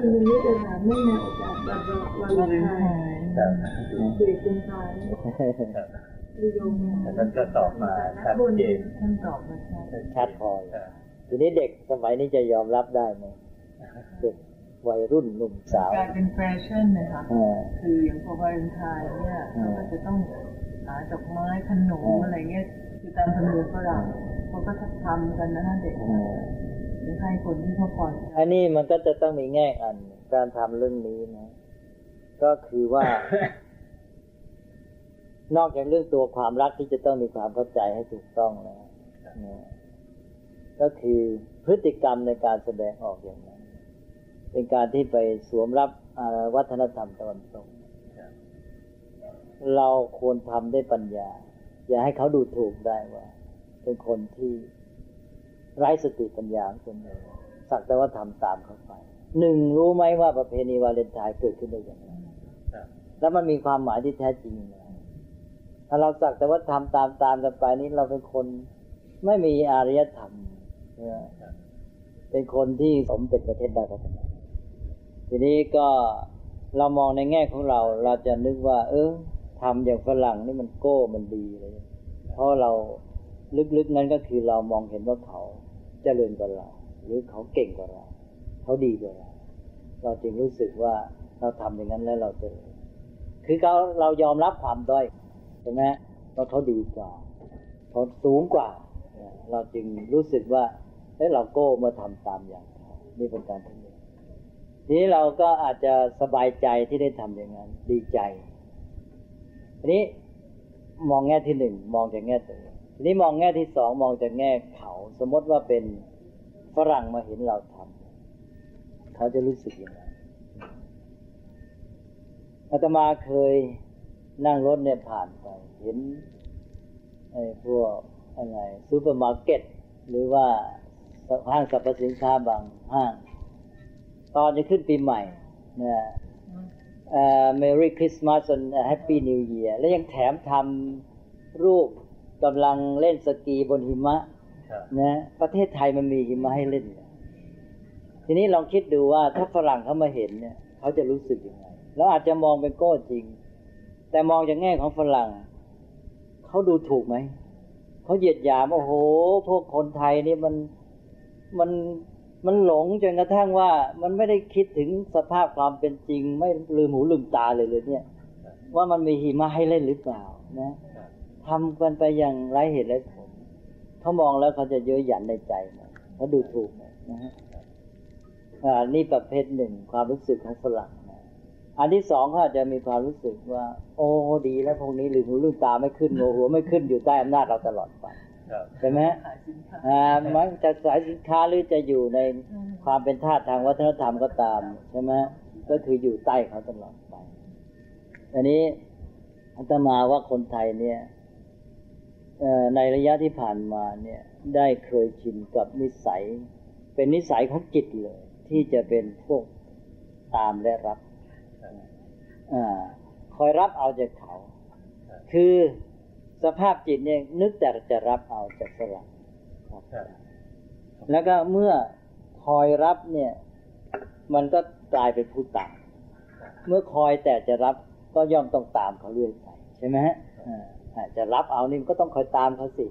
คือวันนี้จะถามเนื่องในโอกาสวันวันวาเลนไทน์ครับเด็กกุมภาพันธ์นิยมแต่ท่านก็ตอบมาชัดเจนท่านตอบมาชัดชัดพอครับทีนี้เด็กสมัยนี้จะยอมรับได้ไหมเด็กวัยรุ่นหนุ่มสาวกลายเป็นแฟชั่นนะคะเออคืออย่างพอวาเลนไทน์เนี่ยเขาก็จะต้องหาดอกไม้ขนมอะไรเงี้ยคือตามธรรมเนียมฝรั่งเขาก็ทำกันนะฮะเด็ก รือให้คนที่เขาพอใจอันนี้มันก็จะต้องมีแง่อันการทำเรื่องนี้นะ ก็คือว่า นอกจากเรื่องตัวความรักที่จะต้องมีความเข้าใจให้ถูกต้องแล้วนะก็คือพฤติกรรมในการแสดงออกอย่างนั้น เป็นการที่ไปสวมรับอ่าวัฒนธรรมตะวันตกครับเราควรทำด้วยปัญญา อย่าให้เขาดูถูกได้ว่า เป็นคนที่ ไร้สติปัญญาของคนเองสักแต่ว่าทำตามเขาไปหนึ่งรู้ไหมว่าประเพณีวาเลนไทน์เกิดขึ้นได้อย่างไรแล้วมันมีความหมายที่แท้จริงยังไงถ้าเราสักแต่ว่าทำตามตามกันไปนี้เราเป็นคนไม่มีอารยธรรมเป็นคนที่สมเป็นประเทศได้พัฒนาทีนี้ก็เรามองในแง่ของเรา เราจะนึกว่า เออทำอย่างฝรั่งนี่มันโก้มันดีเลย เพราะเราลึกๆนั้นก็คือเรามองเห็นว่าเขา เจริญกว่าเรา หรือเขาเก่งกว่าเรา เขาดีกว่าเรา เราจึงรู้สึกว่าเราทำอย่างนั้นแล้วเราเจริญคือเขาเรายอมรับความด้อยใช่ไหมว่าเขาดีกว่าเขาสูงกว่า เราจึงรู้สึกว่าเฮ้เราโก้มาทำตามอย่างนี่เป็นการทำทีนี้เราก็อาจจะสบายใจที่ได้ทำอย่างนั้น ดีใจทีนี้มองแง่ที่หนึ่งมองจากแง่ตัวเอง นี้มองแง่ที่สองมองจากแง่เขา สมมติว่าเป็นฝรั่งมาเห็นเราทำเขาจะรู้สึกยังไงอาตมาเคยนั่งรถเนี่ยผ่านไป เห็นไอ้พวกอะไรซูเปอร์มาร์เก็ต หรือว่าห้างสรรพสินค้าบางห้าง ตอนจะขึ้นปีใหม่เนี่ยเอ่อ Merry Christmas and Happy New Year แล้วยังแถมทำรูป กำลังเล่นสกีบนหิมะครับนะประเทศไทยมันมีหิมะให้เล่นเนี่ยทีนี้ลองคิดดูว่าถ้าฝรั่งเขามาเห็นเนี่ยเขาจะรู้สึกยังไงเราอาจจะมองเป็นโก้จริง แต่มองจากแง่ของฝรั่งเขาดูถูกไหมเขาเหยียดหยามโอ้โห พวกคนไทยนี่มันมันมันหลงจนกระทั่งว่า มันไม่ได้คิดถึงสภาพความเป็นจริง ไม่ลืมหูลืมตาเลยเลยเนี่ย ว่ามันมีหิมะให้เล่นหรือเปล่านะครับ ทำกันไปอย่างไร้เหตุไร้ผลเขามองแล้วเขาจะเย้ยหยันในใจเขาดูถูกนะฮะนี่ประเภทหนึ่งความรู้สึกของฝรั่งนะอันที่สองเขาอาจจะมีความรู้สึกว่า โอ้ดีแล้วพวกนี้ลืมหูลืมตาไม่ขึ้นโงหัวไม่ขึ้นอยู่ใต้อำนาจเราตลอดไปใช่ไหมฮะขายสินค้าอ่ามันจะสายสินค้าหรือจะอยู่ในความเป็นทาสทางวัฒนธรรมก็ตามใช่ไหมก็คืออยู่ใต้เขาตลอดไป อันนี้อาตมาว่าคนไทยเนี่ย ในระยะที่ผ่านมาเนี่ยได้เคยชินกับนิสัย เป็นนิสัยของจิตเลย ที่จะเป็นพวกตามและรับครับอ่าคอยรับเอาจากเขาครับคือสภาพจิตเนี่ยนึกแต่จะรับเอาจากฝรั่งครับครับแล้วก็เมื่อคอยรับเนี่ย มันก็กลายเป็นผู้ตามเมื่อคอยแต่จะรับก็ย่อมต้องตามเขาเรื่อยไปใช่ไหมฮะอ่าอ่า จะรับเอานี่มันก็ต้องคอยตามเขาสิ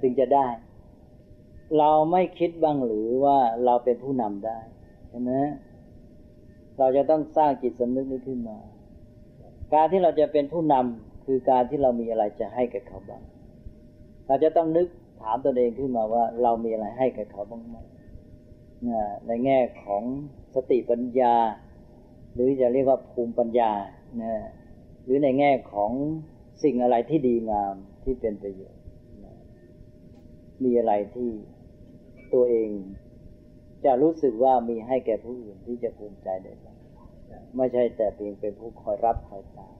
ถึงจะได้ เราไม่คิดบ้างหรือว่าเราเป็นผู้นำได้ใช่ไหมเราจะต้องสร้างจิตสำนึกนี้ขึ้นมา การที่เราจะเป็นผู้นำคือการที่เรามีอะไรจะให้กับเขาบ้าง เราจะต้องนึกถามตัวเองขึ้นมาว่า เรามีอะไรให้กับเขาบ้างไหมในแง่ของสติปัญญา หรือจะเรียกว่าภูมิปัญญาหรือในแง่ของ สิ่งอะไรที่ดีงามที่เป็นประโยชน์ มีอะไรที่ตัวเองจะรู้สึกว่ามีให้แก่ผู้อื่นที่จะภูมิใจได้บ้างไม่ใช่แต่เพียงเป็นผู้คอยรับคอยตาม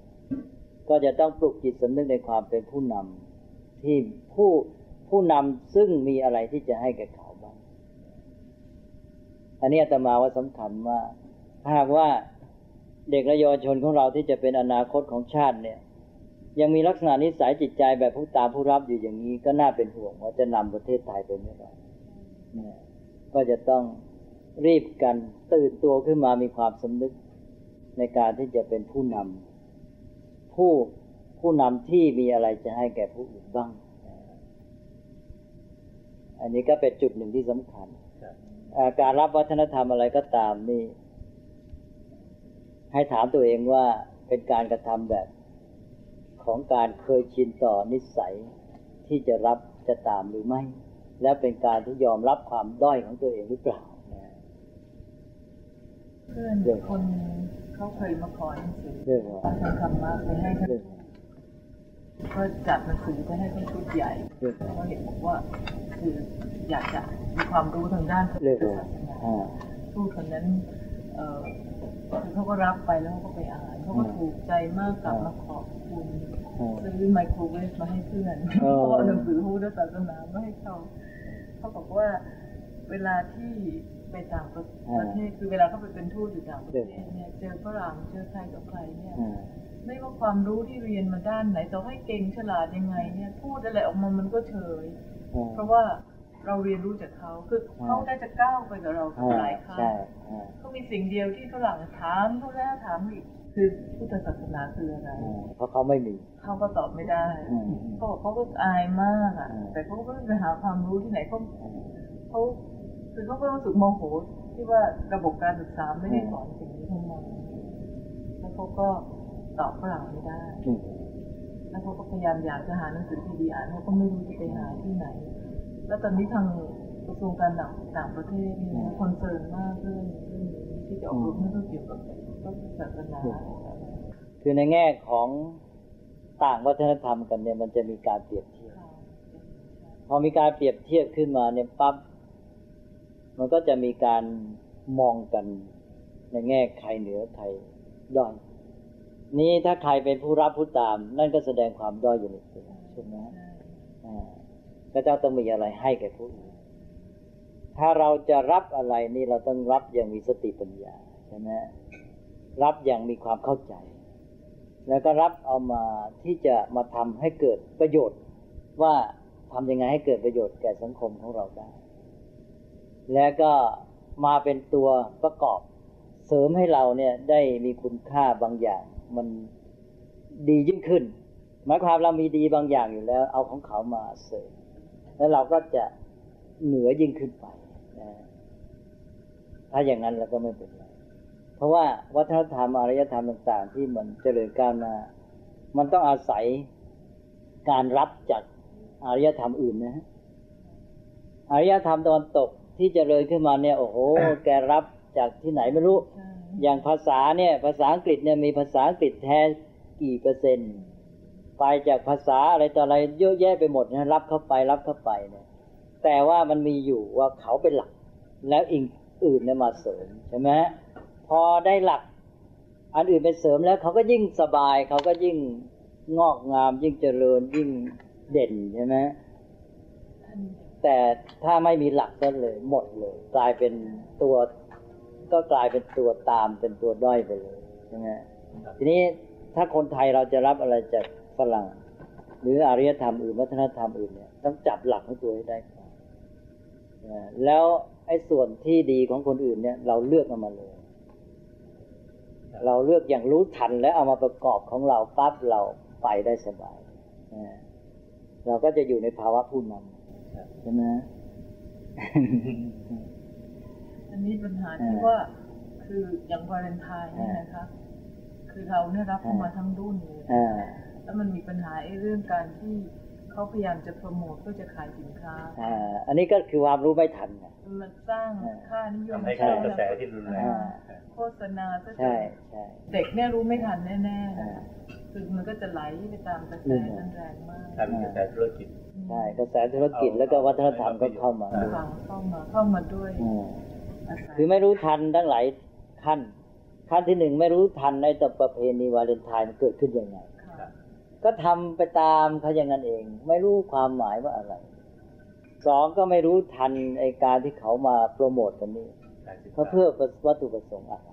ก็จะต้องปลุกจิตสำนึกในความเป็นผู้นำที่ผู้ผู้นำซึ่งมีอะไรที่จะให้แก่เขาบ้าง อันนี้อาตมาว่าสำคัญว่าถ้าหากว่าเด็กและเยาวชนของเราที่จะเป็นอนาคตของชาติเนี่ย ยังมีลักษณะนิสัยจิตใจแบบผู้ตามผู้รับอยู่อย่างนี้ ก็น่าเป็นห่วงว่าจะนำประเทศไทยไปไม่รอดเนี่ยก็จะต้องรีบกันตื่นตัวขึ้นมามีความสำนึกในการที่จะเป็นผู้นำผู้ผู้นำที่มีอะไรจะให้แก่ผู้อื่นบ้าง อันนี้ก็เป็นจุดหนึ่งที่สำคัญการรับวัฒนธรรมอะไรก็ตามนี่ ให้ถามตัวเองว่าเป็นการกระทำแบบ ของการเคยชินต่อนิสัยที่จะรับจะตามหรือไม่ และเป็นการที่ยอมรับความด้อยของตัวเองหรือเปล่านะเพื่อนเรื่องคนเขาเคยมาขอหนังสือเรื่องของทางธรรมะไปให้ท่านเรื่องก็จัดหนังสือไปให้ท่านชุดใหญ่เรื่องเขาเห็นบอกว่าคืออยากจะมีความรู้ทางด้านพระเรื่องพุทขธองศาสนาอ่าทูตคนนั้น เออคือเขาก็รับไปแล้วเขาก็ไปอ่านเขาก็ถูกใจมากกลับมาขอบคุณอ่าซื้อไมโครเวฟมาให้เพื่อนอ๋อเพราะว่าเอาหนังสือฮูดศาสนามาให้เขาเขาบอกว่าเวลาที่ไปต่างประประเทศคือเวลาเขาไปเป็นทูตอยู่ต่างประเทศเนี่ยเจอฝรั่งเจอใครกับใครเนี่ยอ่าไม่ว่าความรู้ที่เรียนมาด้านไหนต่อให้เก่งฉลาดยังไงเนี่ยพูดอะไรออกมามันก็เฉยอ่าเพราะว่า เราเรียนรู้จากเขาคือเขาได้จะก้าวไปกับเราอ่าหลายขั้นใช่อ่าเขามีสิ่งเดียวที่ฝรั่งถามเขาแล้วถามอีกคือพุทธศาสนาคืออะไรอ่าเพราะเขาไม่มี เขาก็ตอบไม่ได้อืมเขาบอกเขาก็อายมากอะอืมแต่เขาก็ไม่ไปหาความรู้ที่ไหนเขาอ่าเขาคือเขาก็รู้สึกโมโหที่ว่าระบบการศึกษาไม่ได้สอนสิ่งนี้ทั้งหมดแล้วเขาก็ตอบฝรั่งไม่ได้อืมแล้วเขาก็พยายามอยากจะหาหนังสือที่ดีอ่านเขาก็ไม่รู้จะไปหาที่ไหน แล้วตอนนี้ทางกระทรวงการต่างต่างประเทศเนี่ยคอนเซิร์นมากเรื่องเรื่องนี้ที่จะอบรมให้เขาเกี่ยวกับพระพุทธศาสนาอะไรแบบนี้คือในแง่ของต่างวัฒนธรรมกันเนี่ยมันจะมีการเปรียบเทียบค่ะพอมีการเปรียบเทียบขึ้นมาเนี่ยปั๊บมันก็จะมีการมองกันในแง่ใครเหนือใครด้อยนี้ถ้าใครเป็นผู้รับผู้ตาม นั่นก็แสดงความด้อยอยู่ในตัวใช่ไหมใช่อ่าก็จะต้องมีอะไรให้แก่ผู้อื่นถ้าเราจะรับอะไรนี่เราต้องรับอย่างมีสติปัญญาใช่ไหมรับอย่างมีความเข้าใจ แล้วก็รับเอามาที่จะมาทำให้เกิดประโยชน์ ว่าทำยังไงให้เกิดประโยชน์แก่สังคมของเราได้ แล้วก็มาเป็นตัวประกอบเสริมให้เราเนี่ยได้มีคุณค่าบางอย่าง มันดียิ่งขึ้น หมายความเรามีดีบางอย่างอยู่แล้ว เอาของเขามาเสริม แล้วเราก็จะเหนือยิ่งขึ้นไปนะถ้าอย่างนั้นเราก็ไม่เป็นไร เพราะว่าวัฒนธรรมอารยธรรมต่างๆ ที่มันเจริญก้าวหน้า มันต้องอาศัยการรับจากอารยธรรมอื่นนะฮะอารยธรรมตะวันตกที่เจริญขึ้นมาเนี่ย โอ้โห แกรับจากที่ไหนไม่รู้ อย่างภาษาเนี่ย ภาษาอังกฤษเนี่ยมีภาษาอังกฤษแท้กี่เปอร์เซ็นต์ ไปจากภาษาอะไรต่ออะไรเยอะแยะไปหมดนะรับเข้าไปรับเข้าไปเนี่ยแต่ว่ามันมีอยู่ว่าเขาเป็นหลัก แล้วอิงอื่นเนี่ยมาเสริมใช่ไหมพอได้หลัก อันอื่นเป็นเสริมแล้วเขาก็ยิ่งสบาย เขาก็ยิ่งงอกงาม ยิ่งเจริญยิ่งเด่นใช่ไหมแต่ถ้าไม่มีหลักก็เลยหมดเลย กลายเป็นตัว ก็กลายเป็นตัวตามเป็นตัวด้อยไปเลยใช่ไหมทีนี้ถ้าคนไทยเราจะรับอะไรจาก ฝรั่งหรืออารยธรรมอื่นวัฒนธรรมอื่นเนี่ยต้องจับหลักของตัวให้ได้ก่อนนะแล้วไอ้ส่วนที่ดีของคนอื่นเนี่ย เราเลือกเอามาเลย เราเลือกอย่างรู้ทันแล้วเอามาประกอบของเราปั๊บเราไปได้สบายนะเราก็จะอยู่ในภาวะผู้นำใช่ไหมอันนี้ปัญหาที่อ่าว่าคืออย่างวาเลนไทน์เนี่ยนะคะ คือเราเนี่ยรับเข้ามาทั้งรุ่นเลยอ่า แล้วมันมีปัญหาไอ้เรื่องการที่เขาพยายามจะโปรโมทเพื่อจะขายสินค้าอ่าอันนี้ก็คือความรู้ไม่ทันไงมันสร้างอ่าค่านิยมทำให้เกิดกระแสที่รุนแรงอ่าโฆษณาซะจใช่นใช่เด็กเนี่ยรู้ไม่ทันแน่ๆนะอ่าคือมันก็จะไหลไปตามกระแสนั้นแรงมากทำกระแสธุรกิจใช่กระแสธุรกิจแล้วก็วัฒนธรรมก็เข้ามาด้วยฟังเข้ามาเข้ามาด้วยอ่าอาศัยคือไม่รู้ทันทั้งหลายขั้นขั้นที่หนึ่งไม่รู้ทันในต่อประเพณีวาเลนไทน์มันเกิดขึ้นยังไงค่ะ ก็ทำไปตามเขาอย่างนั้นเอง ไม่รู้ความหมายว่าอะไรสองก็ไม่รู้ทันไอการที่เขามาโปรโมทกันนี้เขาเพื่อวัตถุประสงค์อะไร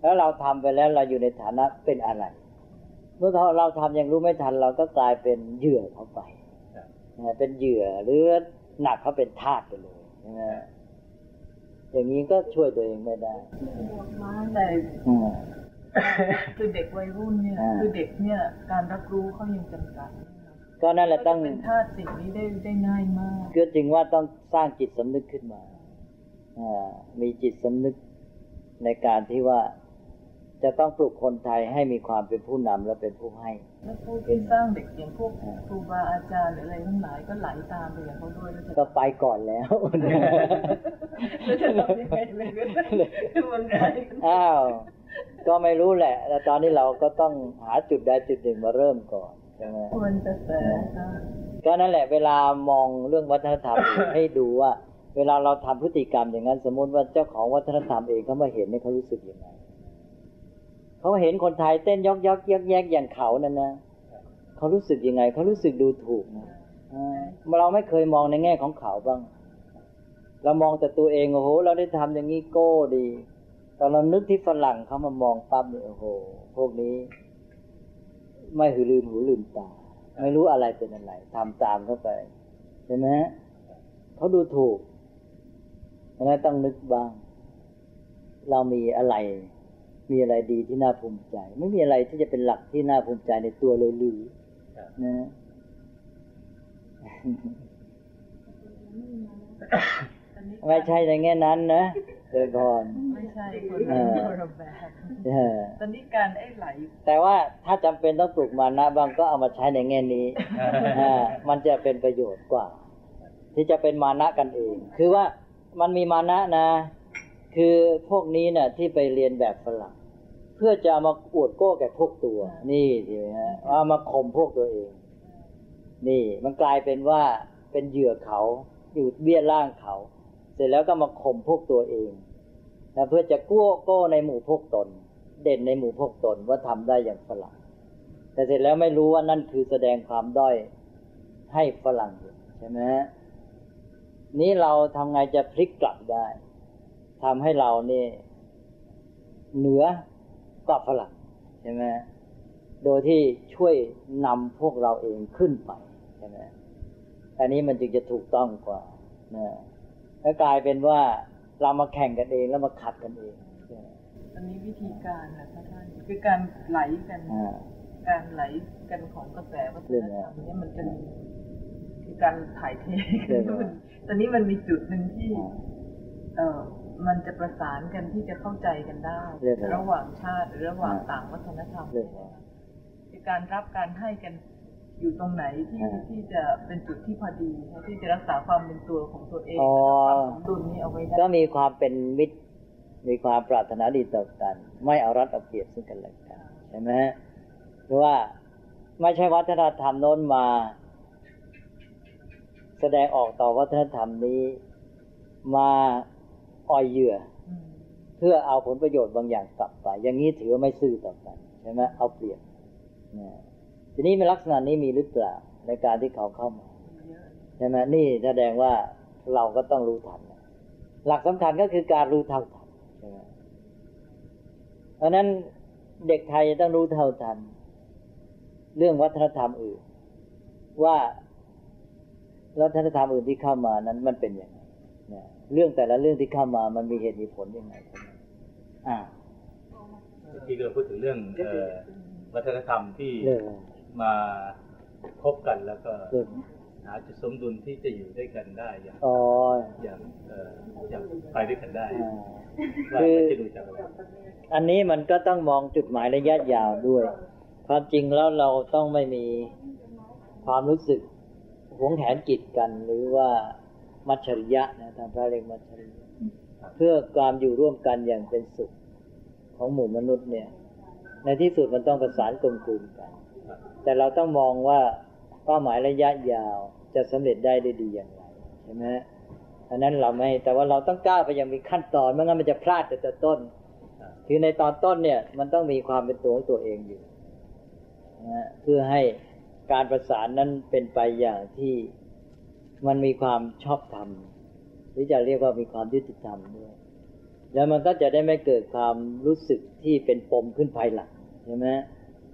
แล้วเราทำไปแล้วเราอยู่ในฐานะเป็นอะไร เมื่อเขาเราทำยังรู้ไม่ทัน เราก็กลายเป็นเหยื่อเขาไปครับนะเป็นเหยื่อหรือหนักเขาเป็นทาสไปเลยใช่ไหมอย่างนี้ก็ช่วยตัวเองไม่ได้ม คือเด็กวัยรุ่นเนี่ยอ่าคือเด็กเนี่ยการรับรู้เขายังจำกัดก็นั่นแหละเขาต้จะองเป็นธาตุสิ่งนี้ได้ได้ง่ายมากก็จึงว่าต้องสร้างจิตสำนึกขึ้นมาอ่ามีจิตสำนึกในการที่ว่าจะต้องปลุกคนไทยให้มีความเป็นผู้นำและเป็นผู้ให้แล้วผู้ที่สร้างเด็กอย่างพวกอ่าครูบาอาจารย์หรืออะไรทั้งหลายก็ไหลตามไปอย่างเขาด้วยแล้วจะก็ไปก่อนแล้วแล้วจะทำยังไงเลยมันไกลอ้าว ก็ไม่รู้แหละแต่ตอนนี้เราก็ต้องหาจุดใดจุดหนึ่งมาเริ่มก่อนใช่ไหมควรจะแสค่ะก็นั่นแหละ เวลามองเรื่องวัฒนธรรมให้ดูว่า เวลาเราทำพฤติกรรมอย่างนั้น สมมติว่าเจ้าของวัฒนธรรมเองเขามาเห็นเนี่ยเขารู้สึกยังไงเขาเห็นคนไทยเต้นยอกยอกแยกแยกอย่างเขานั่นนะเขารู้สึกยังไงเขารู้สึกดูถูกนะอ่าเราไม่เคยมองในแง่ของเขาบ้าง เรามองแต่ตัวเองโอ้โห เราได้ทำอย่างนี้โก้ดี แต่เรานึกที่ฝรั่งเขามามองปั๊บเนี่ยโอ้โห พวกนี้ ไม่หือลืมหูลืมตา ไม่รู้อะไรเป็นอะไรทำตามเข้าไปใช่ไหมฮะเขาดูถูกเพราะฉะนั้นต้องนึกบ้าง เรามีอะไร มีอะไรดีที่น่าภูมิใจ ไม่มีอะไรที่จะเป็นหลักที่น่าภูมิใจในตัวเลยหรือครับนะอันนี้ไม่ใช่ในแง่นั้นนะ เดยพรไม่ใช่คนเอละอคนละแบบเออตอนนี้การไอ้ไหล แต่ว่าถ้าจำเป็นต้องปลูกมานะบางก็เอามาใช้ในแง่นี้อ่ามันจะเป็นประโยชน์กว่า ที่จะเป็นมานะกันเอง คือว่ามันมีมานะนะ คือพวกนี้น่ะที่ไปเรียนแบบฝรั่งเพื่อจะเอามาอวดโก้แก่พวกตัว นี่ใช่ไหมฮะเอามาข่มพวกตัวเอง นี่ มันกลายเป็นว่าเป็นเหยื่อเขาอยู่เบี้ยล่างเขา เสร็จแล้วก็มาข่มพวกตัวเองนะเพื่อจะกู้โก้ในหมู่พวกตน เด่นในหมู่พวกตนว่าทำได้อย่างฝรั่ง แต่เสร็จแล้วไม่รู้ว่านั่นคือแสดงความด้อยให้ฝรั่งใช่ไหมนี้เราทำไงจะพลิกกลับได้ทำให้เราเนี่ยเหนือกว่าฝรั่งใช่ไหมโดยที่ช่วยนำพวกเราเองขึ้นไปใช่ไหมอันนี้มันจึงจะถูกต้องกว่านะ แล้วกลายเป็นว่าเรามาแข่งกันเองแล้วมาขัดกันเองใช่ไหมอันนี้วิธีการนะคะท่านคือการไหลกันอ่าการไหลกันของกระแสวัฒเรื่นองธอะไรรรมเนี่ยมันจะมีคือการถ่ายเทเรื่องกัอะไรนตอนนี้มันมีจุดหนึ่งที่อ่าเออมันจะประสานกันที่จะเข้าใจกันได้เรื่องอะไรระหว่างชาติหรือระหว่างอ่าต่างวัฒนธรรมเรื่องอะไรคือการรับการให้กัน อยู่ตรงไหนที่อ่าที่จะเป็นจุดที่พอดีที่จะรักษาความเป็นตัวของตัวเองอ๋อและความสมดุลนี้เอาไว้ได้ก็มีความเป็นมิตร มีความปรารถนาดีต่อกัน ไม่เอารัดเอาเปรียบซึ่งกันและกันใช่ไหมฮะหรือว่าไม่ใช่วัฒนธรรมโน้นมา แสดงออกต่อวัฒนธรรมนี้ มาอ่อยเหยื่ออืมเพื่อเอาผลประโยชน์บางอย่างกลับไป อย่างนี้ถือว่าไม่ซื่อต่อกันใช่ไหมเอาเปรียบนะ ทีนี้ในลักษณะนี้มีหรือเปล่าในการที่เขาเข้ามาเยอะใช่ไหมนี่แสดงว่าเราก็ต้องรู้ทันนะหลักสำคัญก็คือการรู้เท่าทันใช่ไหมเพราะฉะนั้นเด็กไทยจะต้องรู้เท่าทัน เรื่องวัฒนธรรมอื่น ว่าวัฒนธรรมอื่นที่เข้ามานั้นมันเป็นยังไงนะเรื่องแต่ละเรื่องที่เข้ามามันมีเหตุมีผลยังไงใช่ไหมอ่าที่เราพูดถึงเรื่องเอ่อวัฒนธรรมที่เรื่อง มาพบกันแล้วก็เรื่องหาจุดสมดุลที่จะอยู่ด้วยกันได้อย่างอ๋ออย่างเอ่ออย่างไปด้วยกันได้อ่าว่าคือมันจะดูจากอะไรอันนี้มันก็ต้องมองจุดหมายระยะยาวด้วย ความจริงแล้วเราต้องไม่มีความรู้สึกหวงแหนจิตกัน หรือว่ามัจฉริยะนะทางพระเรียกมัจฉริยะเพื่อความอยู่ร่วมกันอย่างเป็นสุขของหมู่มนุษย์เนี่ย ในที่สุดมันต้องประสานกลมกลืนกัน แต่เราต้องมองว่าเป้าหมายระยะยาวจะสำเร็จได้ได้ดีอย่างไรใช่ไหมอันนั้นเราไม่แต่ว่าเราต้องก้าวไปยังมีขั้นตอนไม่งั้นมันจะพลาดแต่แต่ต้น คือในตอนต้นเนี่ยมันต้องมีความเป็นตัวของตัวเองอยู่นะฮะเพื่อให้การประสานนั้นเป็นไปอย่างที่มันมีความชอบธรรมหรือจะเรียกว่ามีความยุติธรรมด้วย แล้วมันก็จะได้ไม่เกิดความรู้สึกที่เป็นปมขึ้นภายหลังใช่ไหม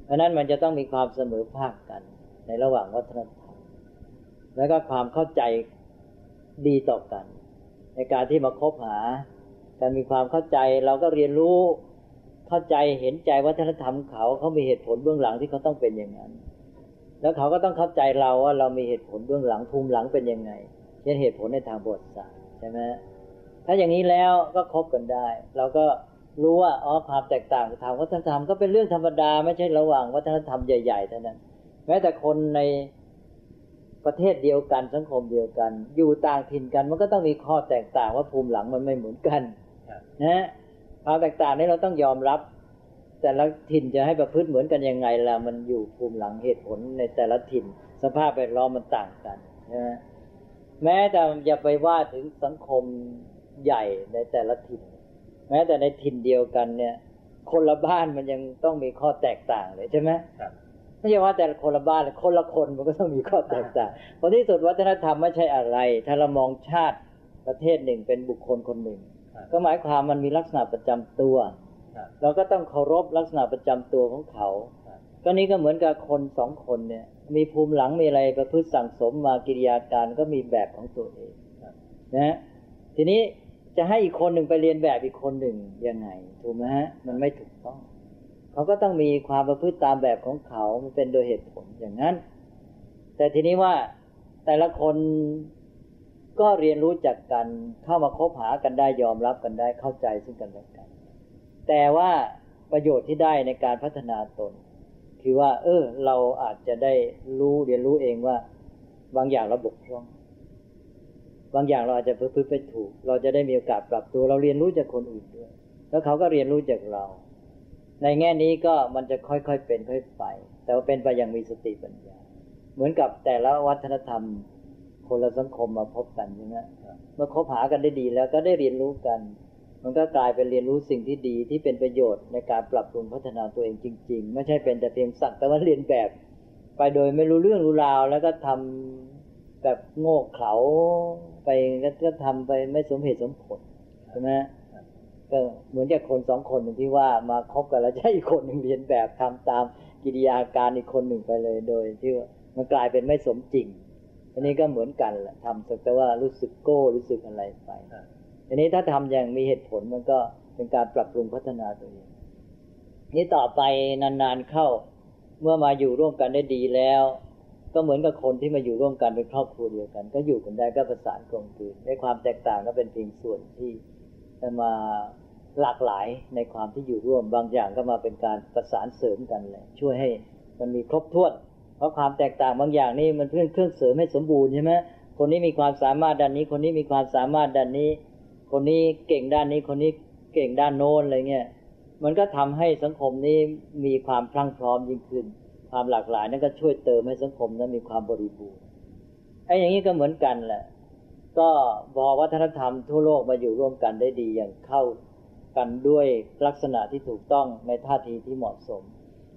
เพราะนั้นมันจะต้องมีความเสมอภาคกัน ในระหว่างวัฒนธรรม แล้วก็ความเข้าใจดีต่อกัน ในการที่มาคบหาการมีความเข้าใจเราก็เรียนรู้เข้าใจเห็นใจวัฒนธรรมเขาเขามีเหตุผลเบื้องหลังที่เขาต้องเป็นอย่างนั้น แล้วเขาก็ต้องเข้าใจเราว่าเรามีเหตุผลเบื้องหลังภูมิหลังเป็นยังไง เช่นเหตุผลในทางประวัติศาสตร์ใช่ไหมถ้าอย่างนี้แล้วก็คบกันได้ เราก็ รู้ว่าอ๋อความแตกต่างทางวัฒนธรรมก็เป็นเรื่องธรรมดาไม่ใช่ระหว่างวัฒนธรรมใหญ่ๆเท่านั้น แม้แต่คนในประเทศเดียวกันสังคมเดียวกัน อยู่ต่างถิ่นกัน มันก็ต้องมีข้อแตกต่างว่าภูมิหลังมันไม่เหมือนกันครับนะความแตกต่างนี้เราต้องยอมรับ แต่ละถิ่นจะให้ประพฤติเหมือนกันยังไงล่ะมันอยู่ภูมิหลังเหตุผลในแต่ละถิ่น สภาพแวดล้อมมันต่างกันนะแม้แต่อย่าไปว่าถึงสังคมใหญ่ในแต่ละถิ่นแม้แต่ในถิ่นเดียวกันเนี่ย คนละบ้านมันยังต้องมีข้อแตกต่างเลยใช่ไหมครับไม่ใช่ว่าแต่คนละบ้านคนละคนมันก็ต้องมีข้อแตกต่างเพราะที่สุดวัฒนธรรมไม่ใช่อะไร ถ้าเรามองชาติประเทศหนึ่งเป็นบุคคลคนหนึ่งครับก็หมายความมันมีลักษณะประจำตัวครับเราก็ต้องเคารพลักษณะประจำตัวของเขาครับก็นี้ก็เหมือนกับคนสองคนเนี่ย มีภูมิหลังมีอะไรประพฤติสั่งสมมากิริยาการก็มีแบบของตัวเองครับนะฮะทีนี้ จะให้อีกคนหนึ่งไปเรียนแบบอีกคนหนึ่งยังไง ถูกไหมฮะ มันไม่ถูกต้อง เขาก็ต้องมีความประพฤติตามแบบของเขา มันเป็นโดยเหตุผลอย่างนั้น แต่ทีนี้ว่าแต่ละคนก็เรียนรู้จักกัน เข้ามาคบหากันได้ยอมรับกันได้เข้าใจซึ่งกันและกัน แต่ว่าประโยชน์ที่ได้ในการพัฒนาตน คือว่า เออ เราอาจจะได้รู้เรียนรู้เองว่า บางอย่างเราบกพร่อง บางอย่างเราอาจจะพฤติไปถูก เราจะได้มีโอกาสปรับตัวเราเรียนรู้จากคนอื่นด้วย แล้วเขาก็เรียนรู้จากเรา ในแง่นี้ก็มันจะค่อยๆเป็นค่อยไป แต่ว่าเป็นไปอย่างมีสติปัญญา เหมือนกับแต่ละวัฒนธรรม คนละสังคมมาพบกันใช่ไหมเมื่อคบหากันได้ดีแล้วก็ได้เรียนรู้กัน มันก็กลายเป็นเรียนรู้สิ่งที่ดีที่เป็นประโยชน์ในการปรับปรุงพัฒนาตัวเองจริง ๆ ไม่ใช่เป็นแต่เพียงสักแต่ว่าเรียนแบบ ไปโดยไม่รู้เรื่องรู้ราวแล้วก็ทำ แบบโง่เขลาไปก็ทำไปไม่สมเหตุสมผลใช่ไหมก็เหมือนกับคนสองคนหนึ่งที่ว่ามาคบกันแล้วจะให้อีกคนหนึ่งเรียนแบบทำตามกิริยาการอีกคนหนึ่งไปเลยโดยที่ว่ามันกลายเป็นไม่สมจริง อันนี้ก็เหมือนกันแหละทำสักแต่ว่ารู้สึกโก้รู้สึกอะไรไปครับทีนี้ถ้าทำอย่างมีเหตุผลมันก็เป็นการปรับปรุงพัฒนาตัวเองนี่ต่อไปนานๆเข้าเมื่อมาอยู่ร่วมกันได้ดีแล้ว ก็เหมือนกับคนที่มาอยู่ร่วมกันเป็นครอบครัวเดียวกัน ก็อยู่กันได้ก็ประสานกลมกลืนในความแตกต่างก็เป็นเพียงส่วนที่มาหลากหลายในความที่อยู่ร่วมบางอย่างก็มาเป็นการประสานเสริมกันเลยช่วยให้มันมีครบถ้วน เพราะความแตกต่างบางอย่างนี่มันเพื่อเครื่องเสริมให้สมบูรณ์ใช่ไหมคนนี้มีความสามารถด้านนี้ คนนี้มีความสามารถด้านนี้ คนนี้เก่งด้านนี้ คนนี้เก่งด้านโน้นอะไรเงี้ยมันก็ทำให้สังคมนี้มีความพรั่งพร้อมยิ่งขึ้น ความหลากหลายนั่นก็ช่วยเติมให้สังคมนั้นมีความบริบูรณ์ไอ้อย่างนี้ก็เหมือนกันแหละ ก็พอวัฒนธรรมทั่วโลกมาอยู่ร่วมกันได้ดีอย่างเข้ากันด้วยลักษณะที่ถูกต้องในท่าทีที่เหมาะสม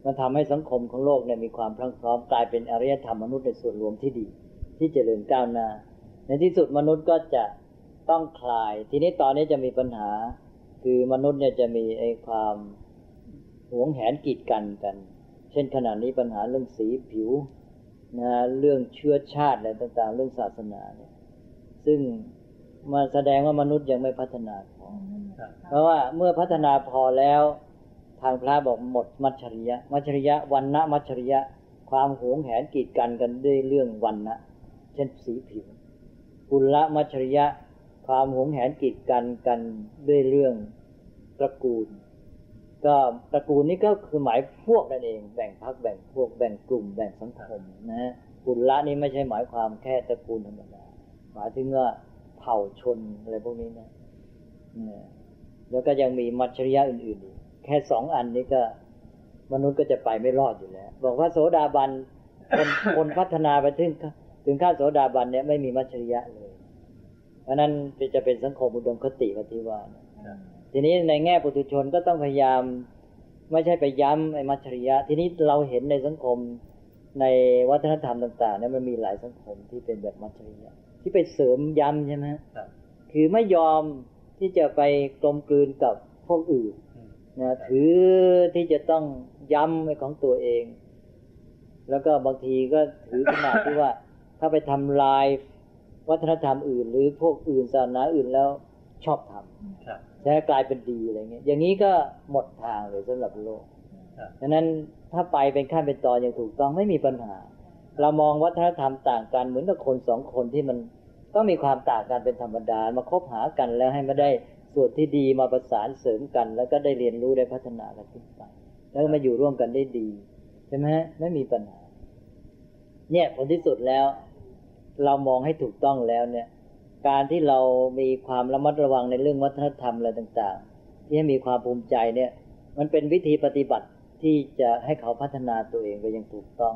มันทำให้สังคมของโลกเนี่ยมีความพรั่งพร้อมกลายเป็นอารยธรรมมนุษย์ในส่วนรวมที่ดี ที่เจริญก้าวหน้า ในที่สุดมนุษย์ก็จะต้องคลาย ทีนี้ตอนนี้จะมีปัญหา คือมนุษย์เนี่ยจะมีไอ้ความหวงแหนกีดกันกัน ช่นขณะนี้ปัญหาเรื่องสีผิวนะเรื่องเชื้อชาติอะไรต่าง ๆ เรื่องศาสนาเนี่ย ซึ่งมาแสดงว่ามนุษย์ยังไม่พัฒนาพอครับเพราะว่าเมื่อพัฒนาพอแล้วทางพระบอกหมดมัจฉริยะ มัจฉริยะวันนะมัจฉริยะ ความหวงแหนกีดกันกันด้วยเรื่องวันนะเช่นสีผิวกุลมัจฉริยะ ความหวงแหนกีดกันกันด้วยเรื่องตระกูล ก็ตระกูลนี้ก็คือหมายพวกนั่นเอง แบ่งพักแบ่งพวกแบ่งกลุ่มแบ่งสังคมนะฮะกุลละนี่ไม่ใช่หมายความแค่ตระกูลธรรมดาหมายถึงว่าเผ่าชนอะไรพวกนี้นะเนี่ยแล้วก็ยังมีมัจฉริยะอื่นๆอีกแค่สองอันนี้ก็มนุษย์ก็จะไปไม่รอดอยู่แล้ว บอกว่าโสดาบันคนคนพัฒนาไปถึงถึงขั้นโสดาบันเนี่ยไม่มีมัจฉริยะเลย เพราะนั้นจะเป็นสังคมอุดมคติปฏิว่านะ ทีนี้ในแง่ปุถุชนก็ต้องพยายามไม่ใช่ไปย้ำไอ้มัจฉริยะ ทีนี้เราเห็นในสังคมในวัฒนธรรมต่างๆเนี่ยมันมีหลายสังคมที่เป็นแบบมัจฉริยะ ที่ไปเสริมย้ำใช่ไหมครับคือไม่ยอมที่จะไปกลมกลืนกับพวกอื่นอืมนะถือที่จะต้องย้ำไว้ของตัวเอง แล้วก็บางทีก็ถือขนาดที่ว่า ถ้าไปทำลายวัฒนธรรมอื่น หรือพวกอื่นศาสนาอื่นแล้วชอบทำ ครับชแต่กลายเป็นดีอะไรเงี้ยอย่างนี้ก็หมดทางเลยสำหรับโลกครับดังนั้นถ้าไปเป็นขั้นเป็นตอนอย่างถูกต้องไม่มีปัญหา เรามองวัฒนธรรมต่างกันเหมือนกับคนสองคนที่มันก็มีความต่างกันเป็นธรรมดามาคบหากันแล้วให้มาได้ส่วนที่ดีมาประสานเสริมกัน แล้วก็ได้เรียนรู้ได้พัฒนากันขึ้นไป แล้วก็มาอยู่ร่วมกันได้ดีใช่ไหมฮะไม่มีปัญหา เนี่ยผลที่สุดแล้ว เรามองให้ถูกต้องแล้วเนี่ย การที่เรามีความระมัดระวังในเรื่องวัฒนธรรมอะไรต่างๆ ที่ให้มีความภูมิใจเนี่ย มันเป็นวิธีปฏิบัติที่จะให้เขาพัฒนาตัวเองไปอยังถูกต้อง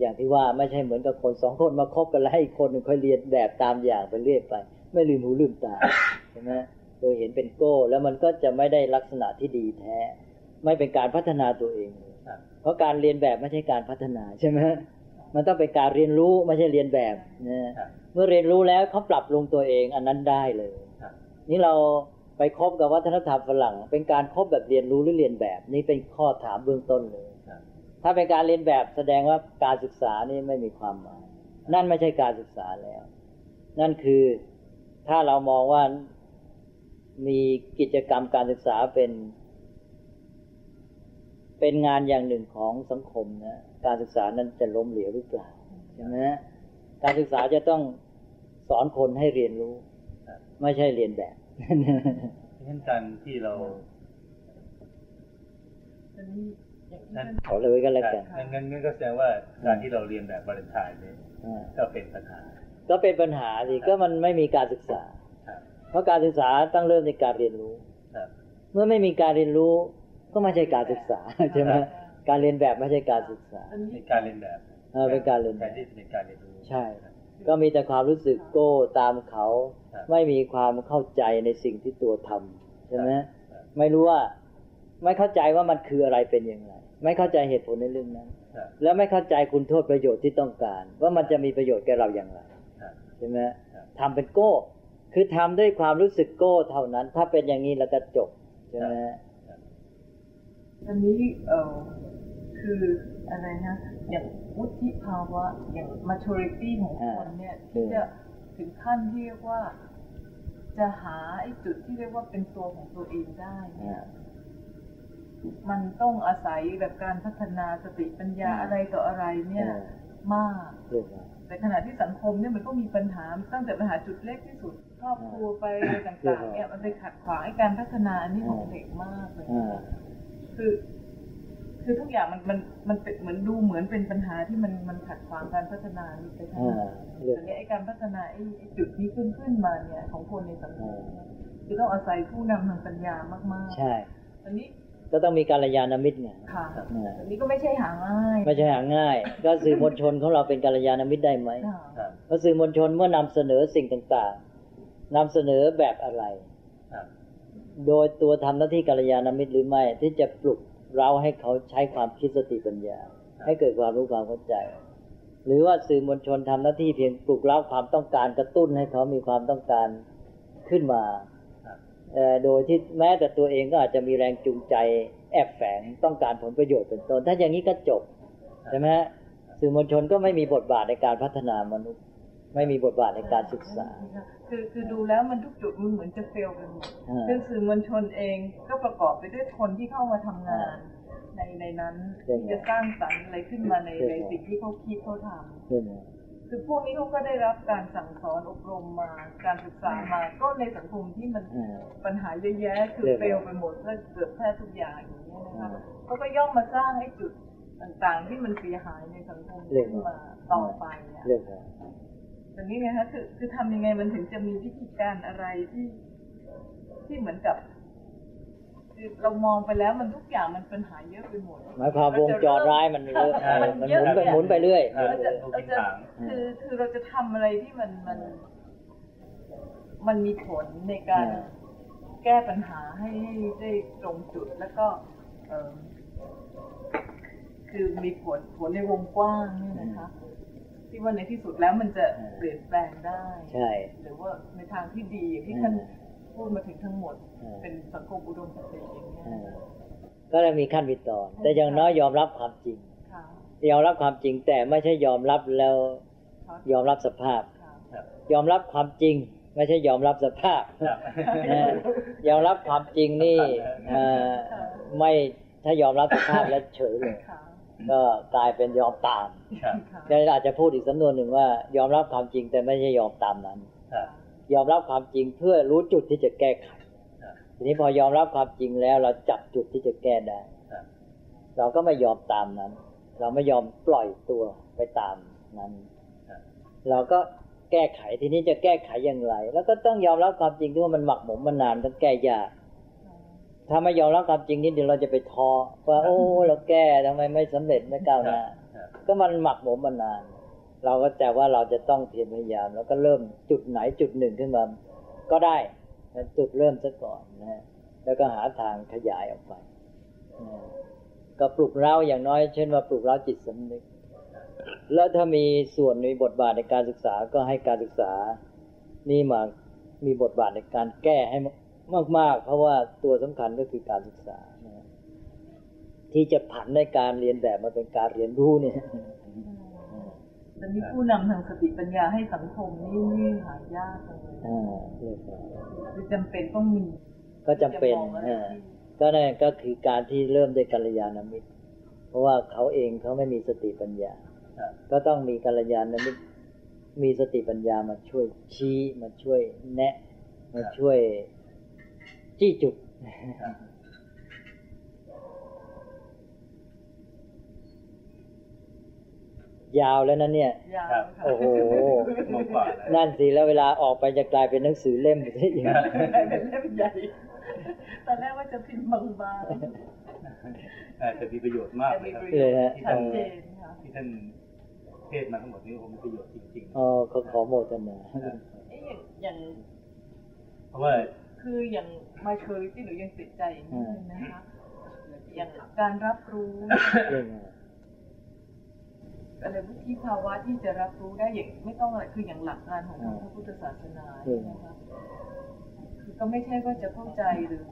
อย่างที่ว่าไม่ใช่เหมือนกับคนสองคนมาคบกันแล้วให้คนหนึ่งค่อยเรียนแบบตามอย่างไปเรื่อยไป ไม่ลืมหูลืมตาใช่ไหมโดยเห็นเป็นโก้ แล้วมันก็จะไม่ได้ลักษณะที่ดีแท้ ไม่เป็นการพัฒนาตัวเอง เพราะการเรียนแบบไม่ใช่การพัฒนาใช่ไหมมันต้องเป็นการเรียนรู้ไม่ใช่เรียนแบบนะ เมื่อเรียนรู้แล้วเขาปรับปรุงตัวเองอันนั้นได้เลยครับนี่เราไปคบกับวัฒนธรรมฝรั่ง เป็นการคบแบบเรียนรู้หรือเรียนแบบ นี่เป็นข้อถามเบื้องต้นเลยครับถ้าเป็นการเรียนแบบแสดงว่าการศึกษานี่ไม่มีความหมาย นั่นไม่ใช่การศึกษาแล้ว นั่นคือถ้าเรามองว่ามีกิจกรรมการศึกษาเป็น เป็นงานอย่างหนึ่งของสังคมนะการศึกษานั้นจะล้มเหลวหรือเปล่าใช่ไหม การศึกษาจะต้องสอนคนให้เรียนรู้ครับไม่ใช่เรียนแบบเพราะฉะนั้นการที่เราอันนี้อย่างที่นั่นท่านขอเลยก็แล้วกันงั้นงั้นงั้นก็แสดงว่าการที่เราเรียนแบบวาเลนไทน์เนี่ยอ่าก็เป็นปัญหา ก็เป็นปัญหาสิก็มันไม่มีการศึกษาครับเพราะการศึกษาต้องเริ่มในการเรียนรู้ครับเมื่อไม่มีการเรียนรู้ก็ไม่ใช่การศึกษาใช่ไหมการเรียนแบบไม่ใช่การศึกษาอันนี้เป็นการเรียนแบบเออเป็นการเรียนแทแบบนที่จะเป็นการเรียนรู้ ใช่ ก็มีแต่ความรู้สึกโก้ตามเขาครับไม่มีความเข้าใจในสิ่งที่ตัวทำใช่ไหมครับไม่รู้ว่า ไม่เข้าใจว่ามันคืออะไรเป็นอย่างไร ไม่เข้าใจเหตุผลในเรื่องนั้นครับแล้วไม่เข้าใจคุณโทษประโยชน์ที่ต้องการ ว่ามันจะมีประโยชน์แก่เราอย่างไรครับใช่ไหมครับทำเป็นโก้ คือทำด้วยความรู้สึกโก้เท่านั้น ถ้าเป็นอย่างนี้แล้วก็จบใช่ไหมอันนี้เออคือ อะไรนะ อย่างวุฒิภาวะ อย่าง maturity ของคนเนี่ยที่จะถึงขั้นที่เรียกว่า จะหาไอ้จุดที่เรียกว่าเป็นตัวของตัวเองได้เนี่ยมันต้องอาศัยแบบการพัฒนาสติปัญญาอืมอะไรต่ออะไรเนี่ยอ่ามากเรื่องว่าแต่ขณะที่สังคมเนี่ยมันก็มีปัญหาตั้งแต่ปัญหาจุดเล็กที่สุดครอบครัวไปอะไรต่างๆเนี่ยมันไปขัดขวางไอ้การพัฒนาอันนี้ของเด็กมากเลยอ่าคือ คือทุกอย่างมันมันมันเป็นเหมือนดูเหมือนเป็นปัญหาที่มันมันขัดขวางการพัฒนานี่ไปทั้งอ่านั้นเรื่องแต่เนี่ยไอ้การพัฒนาไอ้ไอ้จุดนี้ขึ้นขึ้นมาเนี่ยของคนในสังคมอ่าคือต้องอาศัยผู้นำทางปัญญามากๆ ใช่อันนี้ก็ต้องมีการยานมิตรไงค่ะอ่าอันนี้ก็ไม่ใช่หาง่าย ไม่ใช่หาง่าย ก็สื่อมวลชนของเราเป็นการยานมิตรได้ไหมค่ะครับเพราะสื่อมวลชนเมื่อนำเสนอสิ่งต่างๆนำเสนอแบบอะไรครับโดยตัวทำหน้าที่กัลยาณมิตรหรือไม่ที่จะปลุก เราให้เขาใช้ความคิดสติปัญญา ให้เกิดความรู้ความเข้าใจ หรือว่าสื่อมวลชนทำหน้าที่เพียงปลุกเร้าความต้องการกระตุ้นให้เขามีความต้องการขึ้นมาครับเอ่อโดยที่แม้แต่ตัวเองก็อาจจะมีแรงจูงใจแอบแฝงต้องการผลประโยชน์เป็นต้น ถ้าอย่างนี้ก็จบใช่ไหมฮะสื่อมวลชนก็ไม่มีบทบาทในการพัฒนามนุษย์ ไม่มีบทบาทในการศึกษา คือคือดูแล้วมันทุกจุดมันเหมือนจะเฟลไปหมดอ่าคือสื่อมวลชนเองก็ประกอบไปด้วยคนที่เข้ามาทำงาน ในในนั้นใช่ที่ไหมจะสร้างสรรค์อะไรขึ้นมาในใช่ในไหมสิ่งที่เขาคิดเขาทใช่ไหมำคือพวกนี้เขาก็ได้รับการสั่งสอนอบรมมาการศึกษามาก็ในสังคมที่มันอ่าปัญหาเยอะแยะคือใช่ไหมเฟลไปหมดและเกือบแทบทุกอย่างอย่างนี้ยนะคะอ่าเขาก็ย่อมมาสร้างให้จุดต่างๆ ที่มันเสียหายในสังคมเรื่องขึ้นมาต่อไปอะเรื่องอะไรแต่นี่ไงคะคือคือทำยังไงมันถึงจะมีวิธีการอะไรที่ที่เหมือนกับคือเรามองไปแล้วมันทุกอย่างมันปัญหาเยอะไปหมดหมายความวงจรร้ายมันเยอะมันมันเยหอะมุนไปเนี่ยหมุนไปเรื่อยเออเราจะลูกเราทิ้งจะถางคือคือเราจะทำอะไรที่มันมัน มันมีผลในการอ่าแก้ปัญหาให้ให้ได้ตรงจุดแล้วก็เออคือมีผลผลในวงกว้างเนี่ยนะคะ ที่ว่าในที่สุดแล้วมันจะอ่าเปลี่ยนแปลงได้ ใช่ หรือว่าในทางที่ดีอย่างที่ท่านอ่าพูดมาถึงทั้งหมดอ่าเป็นสังคมอุดมคติอย่างเงี้ยอ่าก็เลยมีขั้นมีตอน แต่อย่างน้อยยอมรับความจริงค่ะยอมรับความจริงแต่ไม่ใช่ยอมรับแล้วค่ะยอมรับสภาพค่ะครับยอมรับความจริง ไม่ใช่ยอมรับสภาพครับนะยอมรับความจริงนี่เอ่อไม่ถ้ายอมรับสภาพแล้วเฉยเลยค่ะ ก็กลายเป็นยอมตามครับค่ะก็อาจจะพูดอีกสำนวนหนึ่งว่า ยอมรับความจริงแต่ไม่ใช่ยอมตามนั้นครับยอมรับความจริงเพื่อรู้จุดที่จะแก้ไขครับทีนี้พอยอมรับความจริงแล้ว เราจับจุดที่จะแก้ได้ครับเราก็ไม่ยอมตามนั้น เราไม่ยอมปล่อยตัวไปตามนั้นครับเราก็แก้ไขทีนี้จะแก้ไขอย่างไร แล้วก็ต้องยอมรับความจริงที่ว่ามันหมักหมมมานานต้องแก้ยาก ถ้าไม่ยอมรับความจริงนี่เดี๋ยวเราจะไปท้อว่าโอ้เราแก้ทำไมไม่สำเร็จไม่ก้าวหน้าครับก็มันหมักหมมมานาน เราก็แต่ว่าเราจะต้องเพียรพยายาม แล้วก็เริ่มจุดไหนจุดหนึ่งขึ้นมา ก็ได้แต่จุดเริ่มซะก่อนนะฮะแล้วก็หาทางขยายออกไปนะก็ปลุกเราอย่างน้อย เช่นว่าปลุกเราจิตสำนึก แล้วถ้ามีส่วนมีบทบาทในการศึกษาก็ให้การศึกษานี่มามีบทบาทในการแก้ให้ มาก ๆ เพราะว่าตัวสำคัญก็คือการศึกษานะฮะที่จะผันในการเรียนแบบมาเป็นการเรียนรู้เนี่ยตอนนี้ผู้นำทางสติปัญญาให้สังคมนี่นี่หายากจังเลยอ่าเรียบร้อยคือจำเป็นต้องมี ก็จำเป็นจะมองอะไรอ่าที่ก็นั่นก็คือการที่เริ่มด้วยกัลยาณมิตร เพราะว่าเขาเองเขาไม่มีสติปัญญาครับก็ต้องมีกัลยาณมิตร มีสติปัญญามาช่วยชี้มาช่วยแนะ มาช่วย จี้จุดครับยาวแล้วนะเนี่ยยาวครับค่ะโอ้โหมากกว่านะนั่นสิแล้วเวลาออกไปจะกลายเป็นหนังสือเล่มไปซะอีกเป็นเล่มใหญ่ตอนแรกว่าจะพิมพ์บางเอ่อแต่มีประโยชน์ๆมากแต่เลมียครับประโยชน์เลยฮะชัดเจนค่ะที่ท่านเทศมาทั้งหมดนี้ผมมีประโยชน์จริงอ๋อเขาขอโมทนาๆครับเอ๊ะอย่างอย่างเพราะว่า คืออย่างมาเชยที่หนูยังติดใจอย่างนี้เลยนะคะ อย่างการรับรู้เรื่องอะไรอะไรวุฒิภาวะที่จะรับรู้ได้อย่างไม่ต้องอะไรคืออย่างหลักการของทางพระพุทธศาสนาเนี่ยนะคะคือก็ไม่ใช่ว่าจะเข้าใจหรือ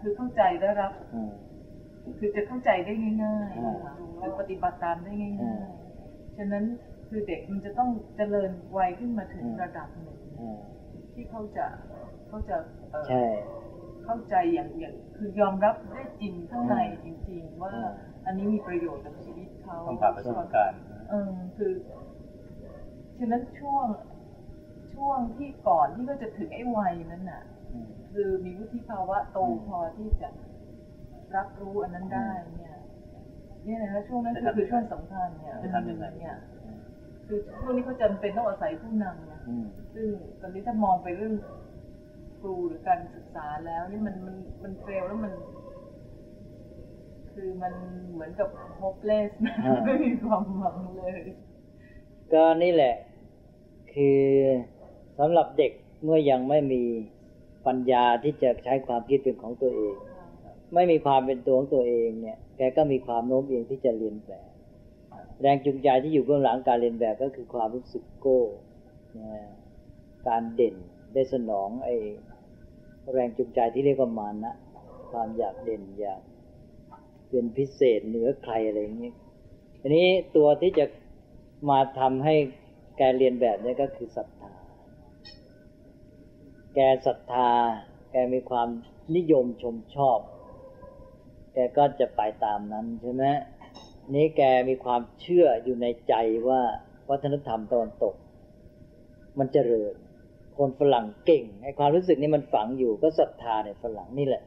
คือเข้าใจและรับอ่าคือจะเข้าใจได้ง่ายอ่าๆนะคะหรือปฏิบัติตามได้ง่าอ่ายๆ ฉะนั้นคือเด็กมันจะต้องเจริญวัยขึ้นมาถึงระดับหนึ่งอ่าที่เขาจะ เขาจะเอ่อใช่เข้าใจอย่างอย่างคือยอมรับได้จริงข้างในจริง ๆว่าอ่าอันนี้มีประโยชน์กับชีวิตเขาต้องผ่านประสบการณ์เออคือฉะนั้นช่วงช่วงที่ก่อนที่เขาจะถึงไอ้วัยนั้นน่ะอืมคือมีวุฒิภาวะโตอืมพอที่จะรับรู้อันนั้นได้เนี่ยเนี่ยนะช่วงนั้นคือคือช่วงสำคัญเนี่ยจะทำยังไงเนี่ยคือช่วงนี้เขาจำเป็นต้องอาศัยผู้นำเนี่ยอืมซึ่งตอนนี้ถ้ามองไปเรื่อง ครูหรือการศึกษาแล้วนี่มันมันมันเฟลแล้วมัน คือมันเหมือนกับ hopeless นะอ่าไม่มีความหวังเลย ก็นี่แหละ คือสำหรับเด็กเมื่อยังไม่มีปัญญาที่จะใช้ความคิดเป็นของตัวเอง ไม่มีความเป็นตัวของตัวเองเนี่ย แกก็มีความโน้มเอียงที่จะเรียนแบบ แรงจูงใจที่อยู่เบื้องหลังการเรียนแบบก็คือความรู้สึกโก้นะการเด่นได้สนองไอ้ แรงจูงใจที่เรียกว่ามานะความอยากเด่นอยากเป็นพิเศษเหนือใครอะไรอย่างนี้อันนี้ตัวที่จะมาทำให้แกเรียนแบบนี่ยก็คือศรัทธา แกศรัทธา แกมีความนิยมชมชอบ แกก็จะไปตามนั้นใช่ไหมนี้แกมีความเชื่ออยู่ในใจว่าวัฒนธรรมตะวันตก มันเจริญ คนฝรั่งเก่งไอ้ความรู้สึกนี้มันฝังอยู่ก็ศรัทธาในฝรั่งนี่แหละ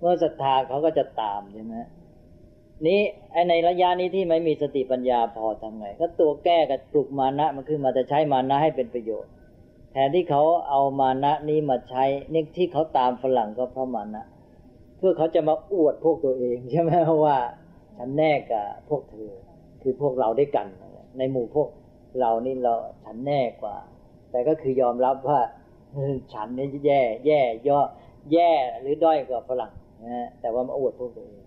เมื่อศรัทธาเขาก็จะตามใช่ไหมนี้ไอ้ในระยะนี้ที่ไม่มีสติปัญญาพอทำไง ก็ตัวแก้กับปลุกมานะมันขึ้นมาแต่ใช้มานะให้เป็นประโยชน์ แทนที่เขาเอามานะนี้มาใช้นี่ที่เขาตามฝรั่งก็เพราะมานะ เพื่อเขาจะมาอวดพวกตัวเองใช่ไหมว่าฉันแน่กับพวกเธอ คือพวกเราด้วยกัน ในหมู่พวกเรานี่เราฉันแน่กว่า แต่ก็คือยอมรับว่าฉันนี่แย่ แย่ย่อแย่หรือด้อยกว่าฝรั่งนะฮะแต่ว่ามาอวดพวกตัวเอง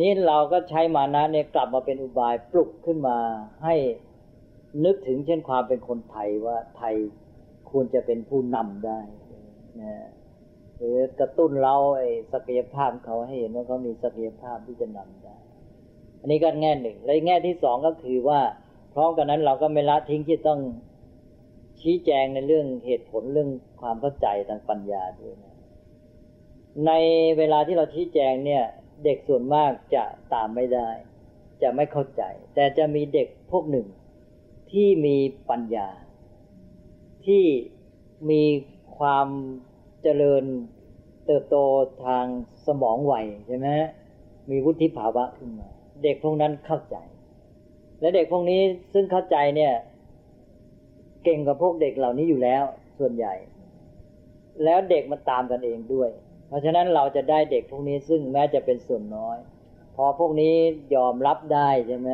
นี่เราก็ใช้มานะเนี่ยกลับมาเป็นอุบายปลุกขึ้นมาให้นึกถึงเช่นความเป็นคนไทยว่าไทยควรจะเป็นผู้นำได้นะหรือกระตุ้นเราไอ้ศักยภาพเขาให้เห็นว่าเขามีศักยภาพที่จะนำได้ อันนี้ก็แง่หนึ่ง และแง่ที่สองก็คือว่าพร้อมกันนั้นเราก็ไม่ละทิ้งที่ต้อง ชี้แจงในเรื่องเหตุผลเรื่องความเข้าใจทางปัญญาด้วยนะในเวลาที่เราชี้แจงเนี่ย เด็กส่วนมากจะตามไม่ได้ จะไม่เข้าใจ แต่จะมีเด็กพวกหนึ่ง ที่มีปัญญา ที่มีความเจริญเติบโตทางสมองไวใช่ไหมมีวุฒิภาวะขึ้นมา เด็กพวกนั้นเข้าใจ และเด็กพวกนี้ซึ่งเข้าใจเนี่ย เก่งกว่าพวกเด็กเหล่านี้อยู่แล้วส่วนใหญ่ แล้วเด็กมันตามกันเองด้วย เพราะฉะนั้นเราจะได้เด็กพวกนี้ซึ่งแม้จะเป็นส่วนน้อย พอพวกนี้ยอมรับได้ใช่ไหม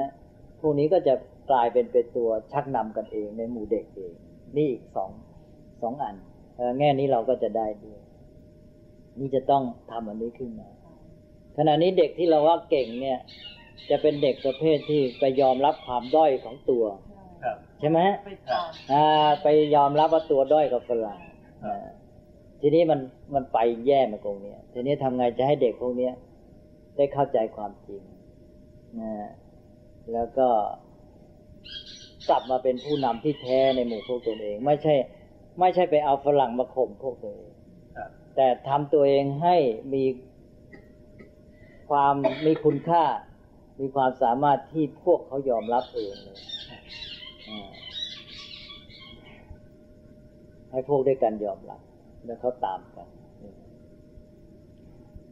พวกนี้ก็จะกลายเป็นเป็นตัวชักนำกันเองในหมู่เด็กเองนี่อีกสองสองอันแง่นี้เราก็จะได้ด้วย นี่จะต้องทำอันนี้ขึ้นมาขณะนี้เด็กที่เราว่าเก่งเนี่ย จะเป็นเด็กประเภทที่ไปยอมรับความด้อยของตัว ใช่ไหมไปตามอ่า ไปยอมรับว่าตัวด้อยกับฝรั่งอ่าทีนี้มันมันไปแย่มาตรงเนี้ยทีนี้ทำไงจะให้เด็กพวกเนี้ยได้เข้าใจความจริงนะแล้วก็กลับมาเป็นผู้นำที่แท้ในหมู่พวกตนเอง ไม่ใช่ ไม่ใช่ไปเอาฝรั่งมาข่มพวกตัวเองครับแต่ทำตัวเองให้มีความมีคุณค่า มีความสามารถที่พวกเขายอมรับเองเลยอ่า ให้พวกด้วยกันยอมรับแล้วเขาตามกัน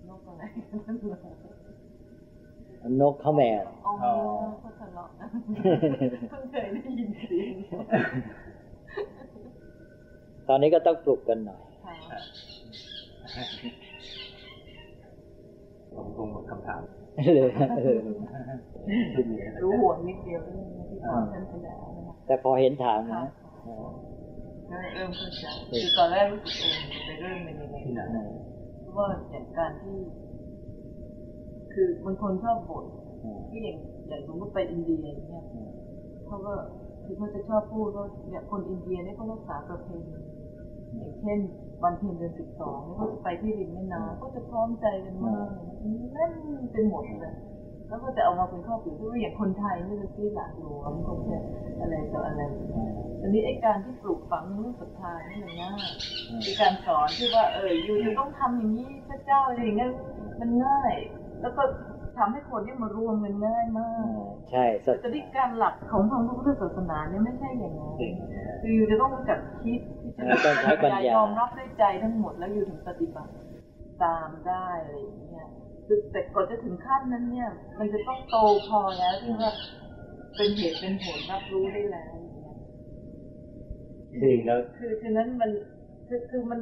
นกอะไรนกเขาแมวอ๋อเขาทะเลาะกันเพิ่งเคยได้ยินเสียงตอนนี้ก็ต้องปลุกกันหน่อยค่ะผมคงหมดคำถาม รู้หัวนิดเดียวที่สอนท่านไปแล้วนะคะแต่พอเห็นถามค่ะนะก็เริ่มเข้าใจคือตอนแรกรู้สึกเองไปเริ่มเป็นยังไงที่ไหนเพราะว่าอย่างการที่ คือบางคนชอบบ่นที่อย่างอย่างสมมติไปอินเดียเงี้ยเขาก็คือเขาจะชอบพูดว่าเนี่ยคนอินเดียเนี่ยเขารักษาประเพณีอย่างเช่น วันเพ็ญเดือนสิบสองเนี่ยเขาจะไปที่ริมแม่น้ำเขาจะพร้อมใจกันมากแน่นเป็นหมดเลยแล้วก็จะเอามาเป็นข้อเปรียบเทียบว่าอย่างคนไทยนี่จะที่หลักหลวงคนจะอะไรต่ออะไรอันนี้ไอ้การที่ปลูกฝังเรื่องศรัทธานี่มันง่ายคือการสอนที่ว่าเอออยู่จะต้องทำอย่างนี้พระเจ้าอะไรอย่างเงี้ยมันง่าย แล้วก็ ทำให้คนที่มารวมกันง่ายมากใช่สัแต่ที่การหลักของทางพระพุทธศาสนาเนี่ยไม่ใช่อย่างนั้นจริงคืออยู่จะต้องรู้จักคิดที่จะต้องใช้ปัญญายอมรับด้วยใจทั้งหมดแล้วอยู่ถึงปฏิบัติตามได้อะไรอย่างเงี้ยคือแต่ก่อนจะถึงขั้นนั้นเนี่ย มันจะต้องโตพอแล้วที่ว่าเป็นเหตุเป็นผลรับรู้ได้แล้วอย่างเงี้ยจริงๆแล้วคือฉะนั้นมันคือคือมัน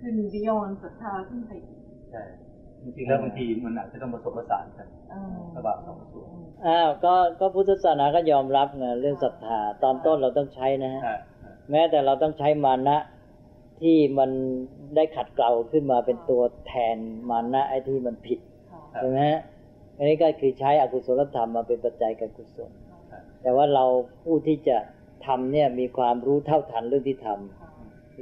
ขึ้นบิยอนศรัทธาขึ้นไปอีกใช่ จริงๆแล้วบางทีมันอาจจะต้องผสมผสานกันเออระหว่างสองส่วนอ้าวก็ก็พุทธศาสนาก็ยอมรับไงเรื่องศรัทธาตอนต้นเราต้องใช้นะฮะอ่าแม้แต่เราต้องใช้มานะที่มันได้ขัดเกลาขึ้นมาเป็นตัวแทนมานะไอ้ที่มันผิดค่ะใช่ไหมฮะอันนี้ก็คือใช้อกุศลธรรมมาเป็นปัจจัยการกุศลครับแต่ว่าเราผู้ที่จะทำเนี่ยมีความรู้เท่าทันเรื่องที่ทำค่ะ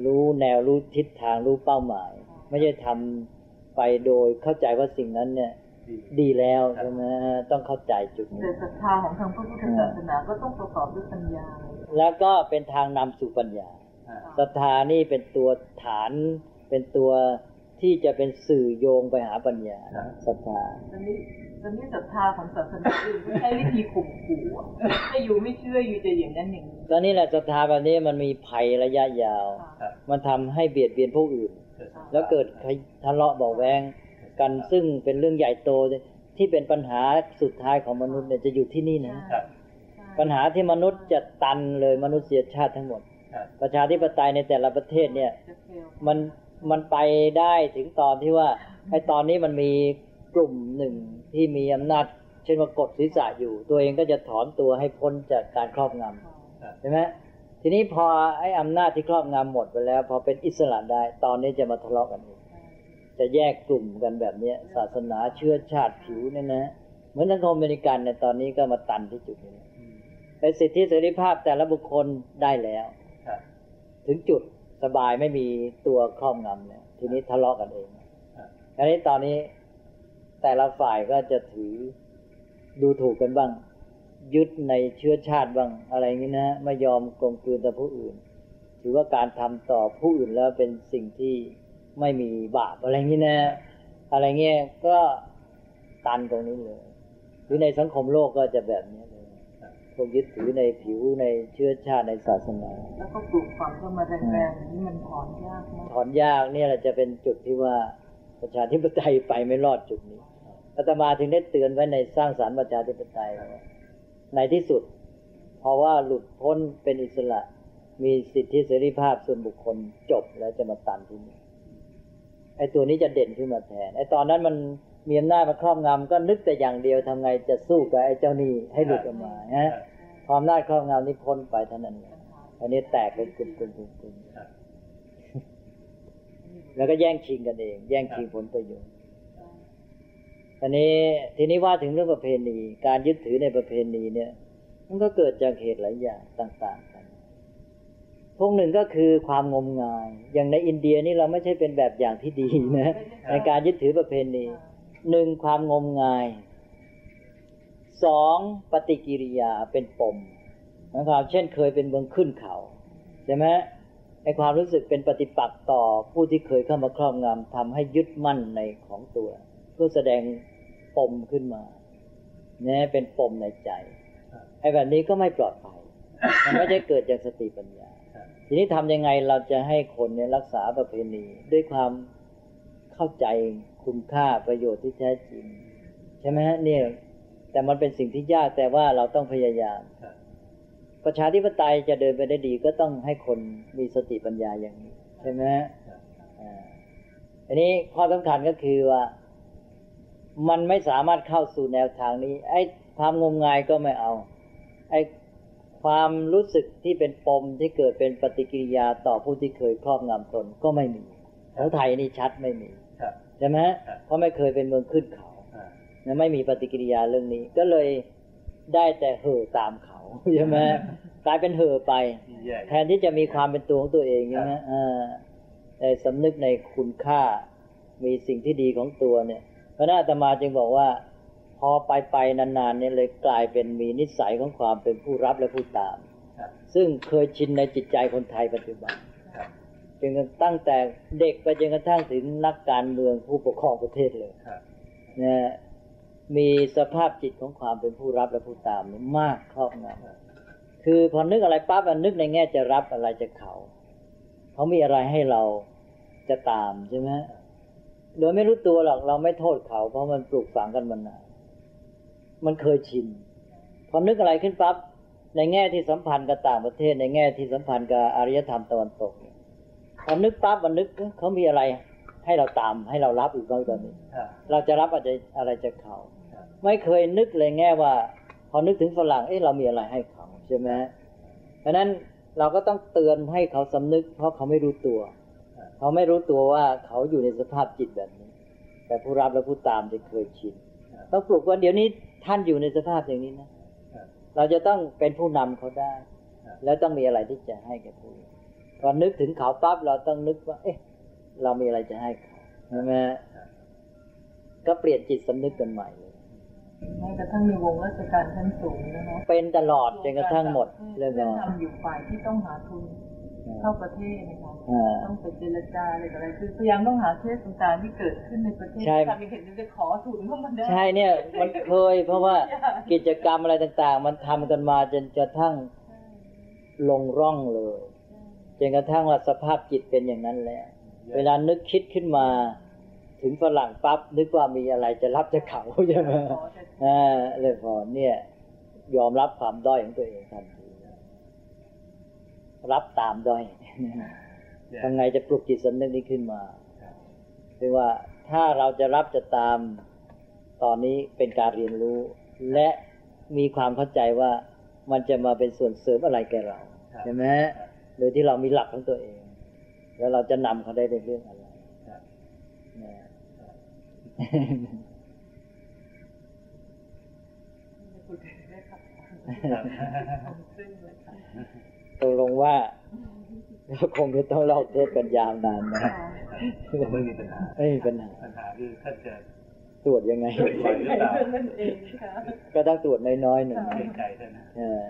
รู้แนวรู้ทิศทางรู้เป้าหมาย ไม่ใช่ทำ ไปโดยเข้าใจว่าสิ่งนั้นเนี่ยดีดีแล้วใช่ไหมต้องเข้าใจจุดนี้แต่ศรัทธาของทางพระพุทธศาสนาก็ต้องประกอบด้วยปัญญา แล้วก็เป็นทางนำสู่ปัญญาอ่าศรัทธานี่เป็นตัวฐานเป็นตัวที่จะเป็นสื่อโยงไปหาปัญญาศรัทธาตอนนี้ตอนนี้ศรัทธาของศาสนาอื่นก็ใช้วิธีข่มขู่อะถ้าอยู่ไม่เชื่ออยู่จะอย่างนั้นอย่างนี้ตอนนี้แหละศรัทธาแบบนี้มันมีภัยระยะยาวค่ะครับมันทำให้เบียดเบียนผู้อื่น เกิดสงครามแล้วเกิดทะเลาะเบาะแวงกันซึ่งเป็นเรื่องใหญ่โตที่เป็นปัญหาสุดท้ายของมนุษย์เนี่ยจะอยู่ที่นี่นะครับปัญหาที่มนุษย์จะตันเลยมนุษยชาติทั้งหมดครับประชาธิปไตยในแต่ละประเทศเนี่ยจะเฟลมันมันไปได้ถึงตอนที่ว่าไอ้ตอนนี้มันมีกลุ่มหนึ่งที่มีอำนาจ เช่นว่ากดศีรษะอยู่ ตัวเองก็จะถอนตัวให้พ้นจากการครอบงำค่ะใช่ไหม ทีนี้พอไอ้อำนาจที่ครอบงำหมดไปแล้ว พอเป็นอิสระได้ ตอนนี้จะมาทะเลาะกันอีกจะแยกกลุ่มกันแบบเนี้ยศาสนาเชื้อชาติผิวเนี่ยนะเหมือนสังคมอเมริกันในยตอนนี้ก็มาตันที่จุดนี้อืมไอ้สิทธิเสรีภาพแต่ละบุคคลได้แล้วครับถึงจุดสบายไม่มีตัวครอบงำเนี่ย ทีนี้ทะเลาะกันเองครับอันนี้ตอนนี้แต่ละฝ่ายก็จะถือดูถูกกันบ้าง ยึดในเชื้อชาติบ้างอะไรอย่างนี้นะไม่ยอมกลมกลืนต่อผู้อื่นรือว่าการทำต่อผู้อื่นแล้วเป็นสิ่งที่ไม่มีบาปอะไรงี้นะ อะไรเงี้ยก็ตันตรงนี้เลยหรือในสังคมโลกก็จะแบบนี้เลยพวกยึดถือในผิวในเชื้อชาติในศาสนา แล้วก็ปลูกฝังก็มาแรงๆอย่างนี้มันถอนยากมากถอนยากเนี่ยแหละจะเป็นจุดที่ว่าประชาธิปไตยไปไม่รอดจุดนี้อาตมาถึงได้เตือนไว้ในสร้างสารรค์ประชาธิปไตยว่า ในที่สุด เพราะว่าหลุดพ้นเป็นอิสระ มีสิทธิเสรีภาพส่วนบุคคลจบแล้วจะมาตันที่นี่ไอ้ตัวนี้จะเด่นขึ้นมาแทนไอ้ตอนนั้นมันมีอำนาจมาครอบงำก็นึกแต่อย่างเดียวทำไงจะสู้กับไอ้เจ้าหนี้ให้หลุดออกมาฮะพออำนาจครอบงำนี่พ้นไปเท่านั้นเองอันนี้แตกเป็นกลุ่มๆกลุ่มๆครับแล้วก็แย่งชิงกันเอง แย่งชิงผลประโยชน์ อันนี้ทีนี้ว่าถึงเรื่องประเพณี การยึดถือในประเพณีเนี่ย มันก็เกิดจากเหตุหลายอย่างต่างๆกัน พวกหนึ่งก็คือความงมงาย อย่างในอินเดียนี่เราไม่ใช่เป็นแบบอย่างที่ดีนะในการยึดถือประเพณีหนึ่งความงมงายสองปฏิกิริยาเป็นปมนะครับเช่นเคยเป็นเมืองขึ้นเขาใช่ไหมไอความรู้สึกเป็นปฏิปักษ์ต่อผู้ที่เคยเข้ามาครอบงำทำให้ยึดมั่นในของตัว เพื่อแสดงปมขึ้นมาเนี่ยเป็นปมในใจไอ้แบบนี้ก็ไม่ปลอดภัยมันไม่ได้เกิดจากสติปัญญาครับทีนี้ทำยังไงเราจะให้คนเนี่ยรักษาประเพณี ด้วยความเข้าใจคุณค่าประโยชน์ที่แท้จริง ใช่ไหมฮะเนี่ยแต่มันเป็นสิ่งที่ยากแต่ว่าเราต้องพยายามครับประชาธิปไตยจะเดินไปได้ดีก็ต้องให้คนมีสติปัญญาอย่างนี้ ใช่ไหมฮะครับอ่าอันนี้ข้อสำคัญก็คือว่า มันไม่สามารถเข้าสู่แนวทางนี้ ไอ้ความงมงายก็ไม่เอา ไอ้ความรู้สึกที่เป็นปมที่เกิดเป็นปฏิกิริยาต่อผู้ที่เคยครอบงำตนก็ไม่มีแถวไทยนี่ชัดไม่มีครับใช่ไหมฮะครับเพราะไม่เคยเป็นเมืองขึ้นเขาอ่านะไม่มีปฏิกิริยาเรื่องนี้ ก็เลยได้แต่เห่อตามเขาใช่ไหมกลายเป็นเห่อไปแย่แทนที่จะมีความเป็นตัวของตัวเองใช่ไหมเออในสำนึกในคุณค่ามีสิ่งที่ดีของตัวเนี่ย พระนาตมาจึงบอกว่า พอไปไปนานๆเนี่ยเลยกลายเป็นมีนิสัยของความเป็นผู้รับและผู้ตามครับซึ่งเคยชินในจิตใจคนไทยปัจจุบันครับจนกระทั่งตั้งแต่เด็กไปจนกระทั่งถึงนักการเมืองผู้ปกครองประเทศเลยครับนะมีสภาพจิตของความเป็นผู้รับและผู้ตามเนี่ยมากครอบงำคือพอนึกอะไรปั๊บมันนึกในแง่จะรับอะไรจะเขา เขามีอะไรให้เราจะตามใช่ไหม โดยไม่รู้ตัวหรอกเราไม่โทษเขา เพราะมันปลูกฝังกันมานานมันเคยชินพอนึกอะไรขึ้นปั๊บในแง่ที่สัมพันธ์กับต่างประเทศ ในแง่ที่สัมพันธ์กับอารยธรรมตะวันตกพอนึกปั๊บมันนึกเขามีอะไร ให้เราตามให้เรารับอีกบ้างตอนนี้เราจะรับอะไรอะไรจากเขาไม่เคยนึกเลยแง่ว่า พอนึกถึงฝรั่งเอ๊ะเรามีอะไรให้เขาใช่ไหมเพราะฉะนั้นเราก็ต้องเตือนให้เขาสำนึก เพราะเขาไม่รู้ตัว เขาไม่รู้ตัวว่าเขาอยู่ในสภาพจิตแบบนี้ แต่ผู้รับและผู้ตามจะเคยชินต้องปลุกว่าเดี๋ยวนี้ท่านอยู่ในสภาพอย่างนี้นะครับเราจะต้องเป็นผู้นำเขาได้ครับแล้วต้องมีอะไรที่จะให้แก่ผู้อื่นพอนึกถึงเขาปั๊บเราต้องนึกว่า เอ๊ะ เรามีอะไรจะให้เขาใช่ไหมก็เปลี่ยนจิตสำนึกกันใหม่เลยแม้กระทั่งในวงราชการชั้นสูงนะคะเป็นตลอดจนกระทั่งหมดเรื่องเรื่องราวทำอยู่ฝ่ายที่ต้องหาทุนเข้าประเทศนะคะอ่า ต้องไปเจรจาอะไรต่ออะไรคือพยายามต้องหาเคสต่างๆที่เกิดขึ้นในประเทศใช่ทำให้เห็นว่าจะขอทุนเข้ามาได้ใช่เนี่ยมันเคย เพราะว่ากิจกรรมอะไรต่างๆ มันทำกันมาจนกระทั่งลงร่องเลยจนกระทั่งว่าสภาพจิตเป็นอย่างนั้นแล้ว เวลานึกคิดขึ้นมา ถึงฝรั่งปั๊บนึกว่ามีอะไรจะรับจะเขาใช่ไหมขอจะอ่าเลยพอเนี่ย ยอมรับความด้อยของตัวเองทันทีรับตามด้อยแย่ ทำไงจะปลุกจิตสำนึกนี้ขึ้นมาครับคือว่าถ้าเราจะรับจะตามตอนนี้เป็นการเรียนรู้ และมีความเข้าใจว่ามันจะมาเป็นส่วนเสริมอะไรแก่เราครับใช่ไหมโดยที่เรามีหลักของตัวเอง แล้วเราจะนำเขาได้ในเรื่องอะไรครับนะพูดถึงได้ครับครับซึ่งเลยค่ะตกลงว่าเรา คงจะต้องเล่าเทศกันยาวนานนะผมไม่มีปัญหาไม่มีปัญหาปัญหาคือท่านจะตรวจยังไงปล่อยหรือเปล่านั่นเองค่ะก็ต้องตรวจน้อยๆหนึ่งเกรงใจท่านนะเออ